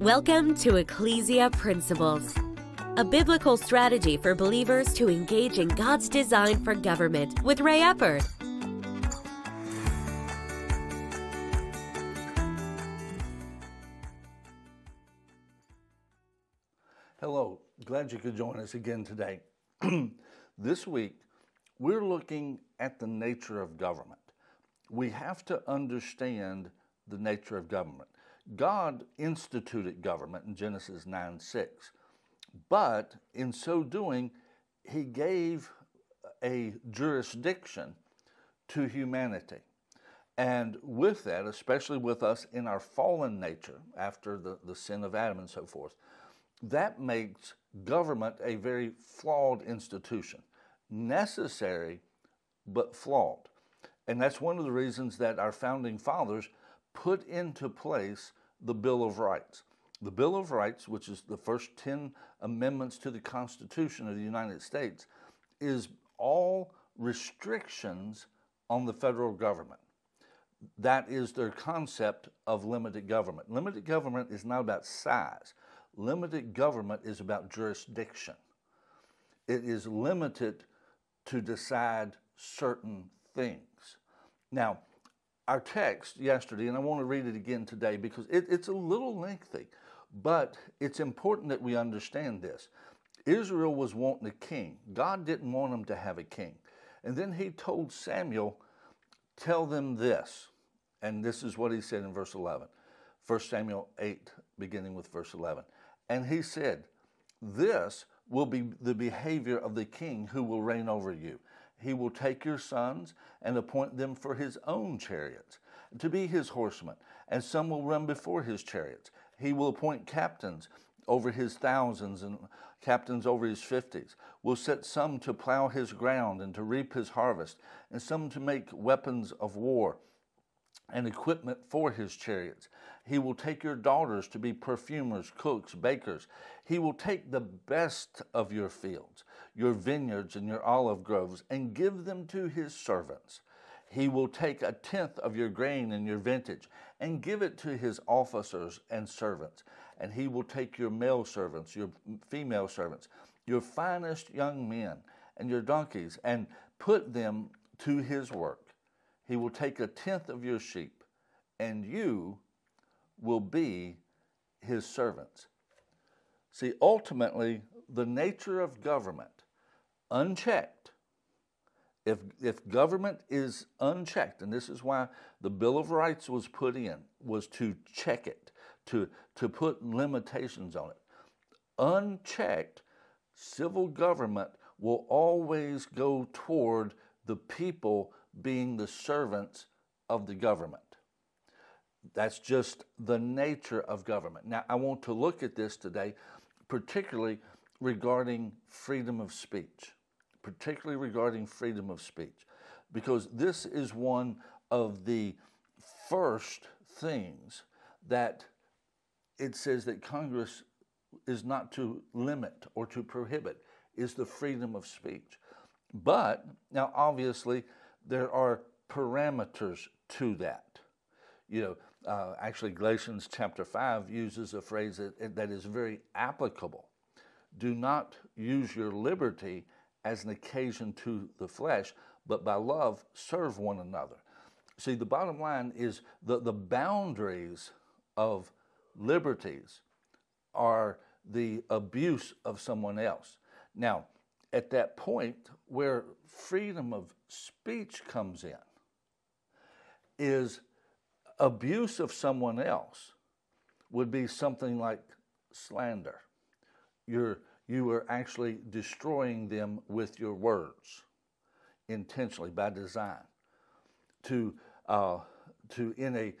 Welcome to Ecclesia Principles, a biblical strategy for believers to engage in God's design for government with Ray Eppard. Hello, glad you could join us again today. this week, we're looking at the nature of government. We have to understand the nature of government. God instituted government in Genesis 9 6, but in so doing, he gave a jurisdiction to humanity. And with that, especially with us in our fallen nature after the, the sin of Adam and so forth, that makes government a very flawed institution, necessary but flawed. And that's one of the reasons that our founding fathers put into place the Bill of Rights. The Bill of Rights, which is the first 10 amendments to the Constitution of the United States, is all restrictions on the federal government. That is their concept of limited government. Limited government is not about size, limited government is about jurisdiction. It is limited to decide certain things. Now, our text yesterday, and I want to read it again today because it, it's a little lengthy, but it's important that we understand this. Israel was wanting a king. God didn't want them to have a king. And then he told Samuel, Tell them this. And this is what he said in verse 11. 1 Samuel 8, beginning with verse 11. And he said, This will be the behavior of the king who will reign over you. He will take your sons and appoint them for his own chariots, to be his horsemen, and some will run before his chariots. He will appoint captains over his thousands and captains over his fifties, will set some to plow his ground and to reap his harvest, and some to make weapons of war and equipment for his chariots. He will take your daughters to be perfumers, cooks, bakers. He will take the best of your fields, your vineyards, and your olive groves, and give them to his servants. He will take a tenth of your grain and your vintage, and give it to his officers and servants. And he will take your male servants, your female servants, your finest young men, and your donkeys, and put them to his work he will take a tenth of your sheep, and you will be his servants. See, ultimately, the nature of government, unchecked, if, if government is unchecked, and this is why the Bill of Rights was put in, was to check it, to, to put limitations on it. Unchecked, civil government will always go toward the people being the servants of the government. That's just the nature of government. Now, I want to look at this today, particularly regarding freedom of speech, particularly regarding freedom of speech, because this is one of the first things that it says that Congress is not to limit or to prohibit, is the freedom of speech. But now, obviously, there are parameters to that. You know, uh, actually, Galatians chapter 5 uses a phrase that, that is very applicable. Do not use your liberty as an occasion to the flesh, but by love serve one another. See, the bottom line is the, the boundaries of liberties are the abuse of someone else. Now, at that point where freedom of speech comes in is abuse of someone else would be something like slander. You're, you are actually destroying them with your words intentionally by design. To, uh, to in a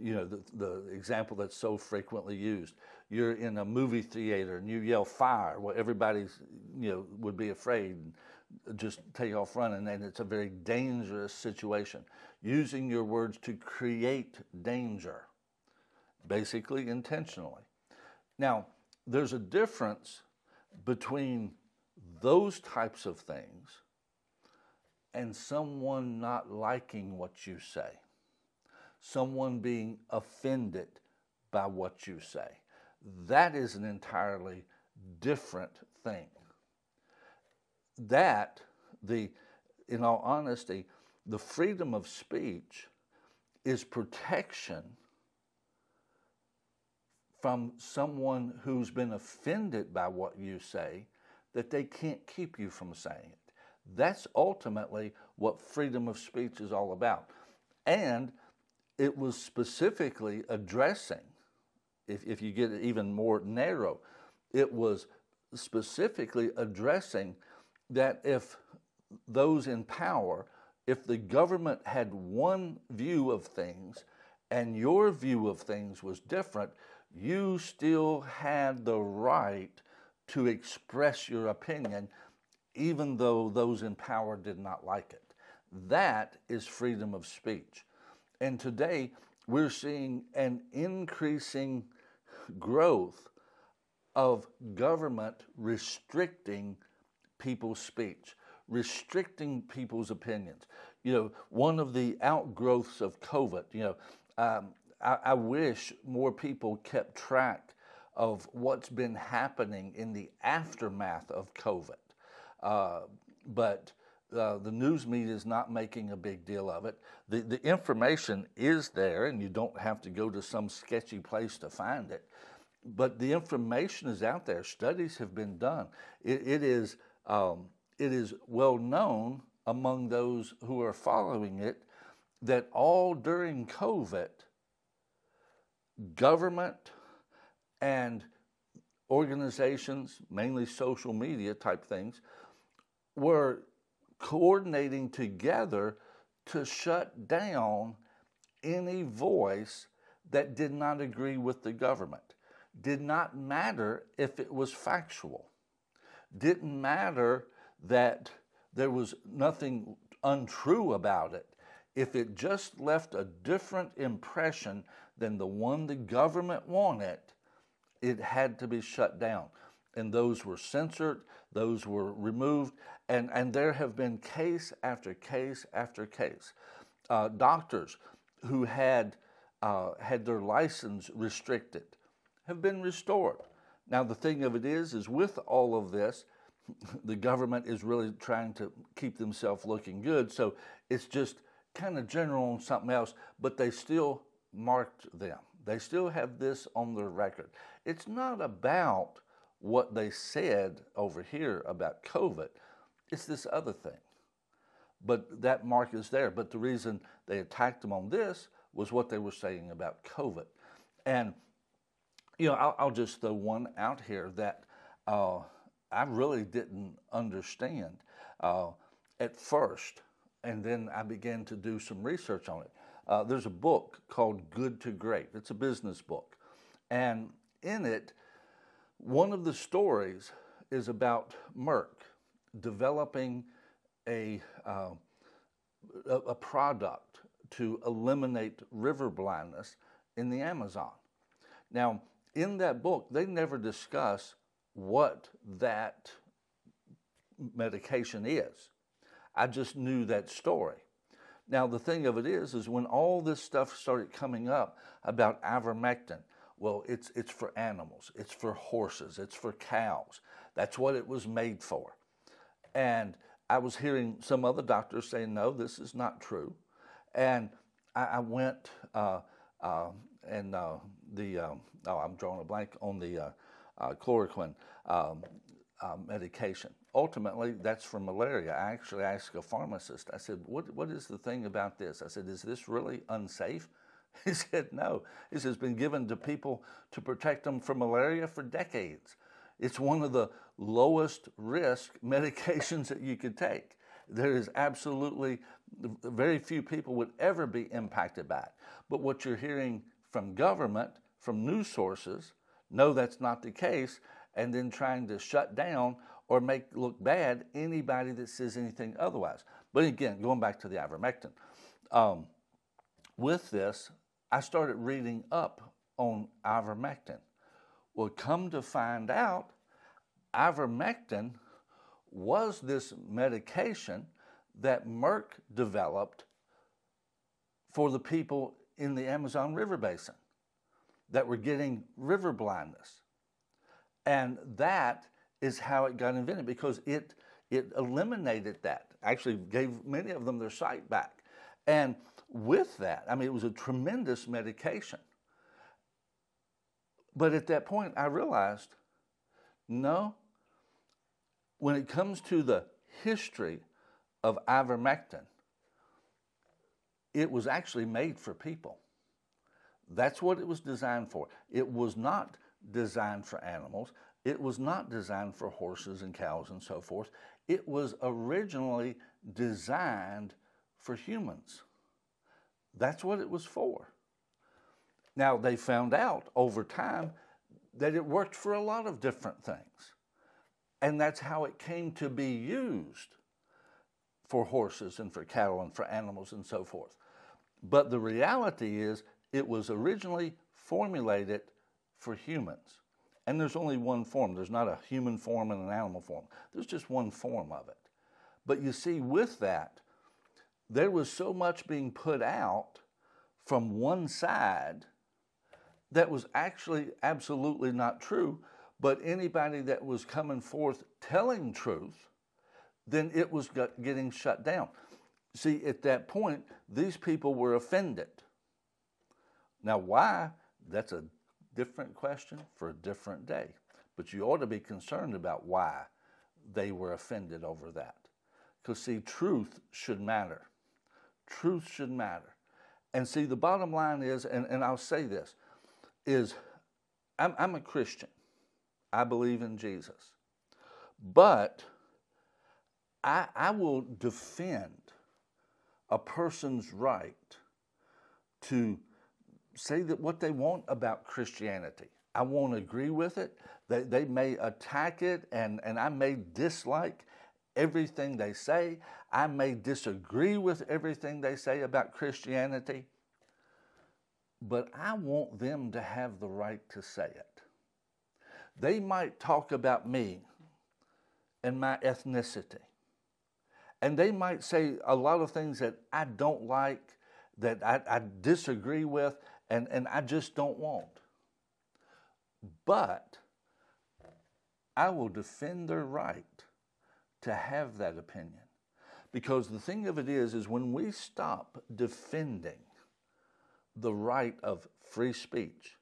you know, the, the example that's so frequently used. You're in a movie theater and you yell fire. Well, everybody's, you know, would be afraid and just take off running. And it's a very dangerous situation. Using your words to create danger, basically intentionally. Now, there's a difference between those types of things and someone not liking what you say someone being offended by what you say. That is an entirely different thing. That, the, in all honesty, the freedom of speech is protection from someone who's been offended by what you say that they can't keep you from saying it. That's ultimately what freedom of speech is all about. And it was specifically addressing, if, if you get it even more narrow, it was specifically addressing that if those in power, if the government had one view of things and your view of things was different, you still had the right to express your opinion, even though those in power did not like it. That is freedom of speech. And today, we're seeing an increasing growth of government restricting people's speech, restricting people's opinions. You know, one of the outgrowths of COVID, you know, um, I, I wish more people kept track of what's been happening in the aftermath of COVID. Uh, but uh, the news media is not making a big deal of it. The, the information is there, and you don't have to go to some sketchy place to find it. But the information is out there. Studies have been done. it, it is, um, it is well known among those who are following it that all during COVID, government and organizations, mainly social media type things, were coordinating together to shut down any voice that did not agree with the government. Did not matter if it was factual. Didn't matter that there was nothing untrue about it. If it just left a different impression than the one the government wanted, it had to be shut down. And those were censored, those were removed, and, and there have been case after case after case. Uh, doctors who had, uh, had their license restricted have been restored. Now, the thing of it is, is with all of this, the government is really trying to keep themselves looking good. So it's just kind of general on something else, but they still marked them. They still have this on their record. It's not about what they said over here about COVID. It's this other thing. But that mark is there. But the reason they attacked them on this was what they were saying about COVID. And, you know, I'll, I'll just throw one out here that uh, I really didn't understand uh, at first. And then I began to do some research on it. Uh, there's a book called Good to Great, it's a business book. And in it, one of the stories is about Merck developing a, uh, a product to eliminate river blindness in the Amazon. Now, in that book, they never discuss what that medication is. I just knew that story. Now, the thing of it is, is when all this stuff started coming up about ivermectin, well, it's, it's for animals, it's for horses, it's for cows. That's what it was made for. And I was hearing some other doctors saying, no, this is not true. And I, I went uh, uh, and uh, the, um, oh, I'm drawing a blank on the uh, uh, chloroquine um, uh, medication. Ultimately, that's for malaria. I actually asked a pharmacist, I said, what, what is the thing about this? I said, is this really unsafe? He said, no. He says, been given to people to protect them from malaria for decades. It's one of the lowest risk medications that you could take. There is absolutely very few people would ever be impacted by it. But what you're hearing from government, from news sources, no, that's not the case, and then trying to shut down or make look bad anybody that says anything otherwise. But again, going back to the ivermectin, um, with this, I started reading up on ivermectin. Well, come to find out, ivermectin was this medication that Merck developed for the people in the Amazon River Basin. that were getting river blindness. And that is how it got invented because it, it eliminated that, actually gave many of them their sight back. And with that, I mean, it was a tremendous medication. But at that point, I realized no, when it comes to the history of ivermectin, it was actually made for people. That's what it was designed for. It was not designed for animals. It was not designed for horses and cows and so forth. It was originally designed for humans. That's what it was for. Now, they found out over time that it worked for a lot of different things. And that's how it came to be used for horses and for cattle and for animals and so forth. But the reality is, it was originally formulated for humans. And there's only one form. There's not a human form and an animal form. There's just one form of it. But you see, with that, there was so much being put out from one side that was actually absolutely not true. But anybody that was coming forth telling truth, then it was getting shut down. See, at that point, these people were offended. Now, why? That's a different question for a different day. But you ought to be concerned about why they were offended over that. Because, see, truth should matter. Truth should matter. And see, the bottom line is, and, and I'll say this, is I'm, I'm a Christian. I believe in Jesus. But I, I will defend a person's right to say that what they want about Christianity. I won't agree with it. They, they may attack it, and, and I may dislike everything they say. I may disagree with everything they say about Christianity. But I want them to have the right to say it. They might talk about me and my ethnicity. And they might say a lot of things that I don't like, that I, I disagree with, and, and I just don't want. But I will defend their right to have that opinion. Because the thing of it is, is when we stop defending the right of free speech,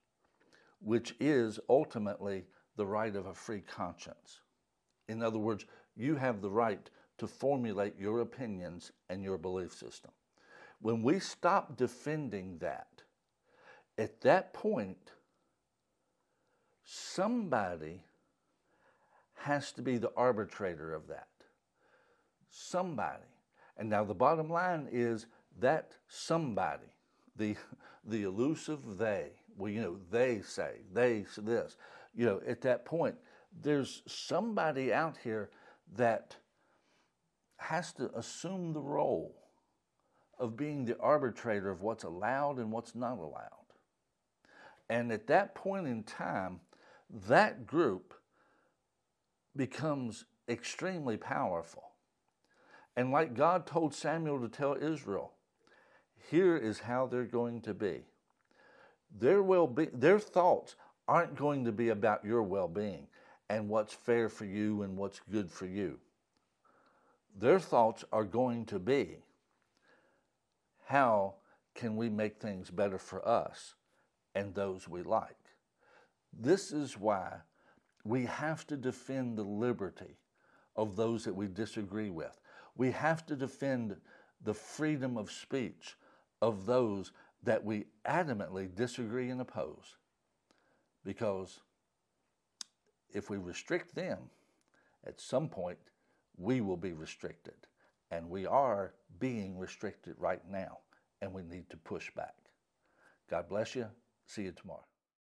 which is ultimately the right of a free conscience. In other words, you have the right to formulate your opinions and your belief system. When we stop defending that, at that point, somebody has to be the arbitrator of that. Somebody. And now the bottom line is that somebody, the, the elusive they, well, you know, they say, they say this, you know, at that point, there's somebody out here that has to assume the role of being the arbitrator of what's allowed and what's not allowed. And at that point in time, that group becomes extremely powerful. And like God told Samuel to tell Israel, here is how they're going to be. Their well be their thoughts aren't going to be about your well-being and what's fair for you and what's good for you. Their thoughts are going to be how can we make things better for us and those we like? This is why we have to defend the liberty of those that we disagree with. We have to defend the freedom of speech of those that we adamantly disagree and oppose. Because if we restrict them, at some point we will be restricted. And we are being restricted right now, and we need to push back. God bless you. See you tomorrow.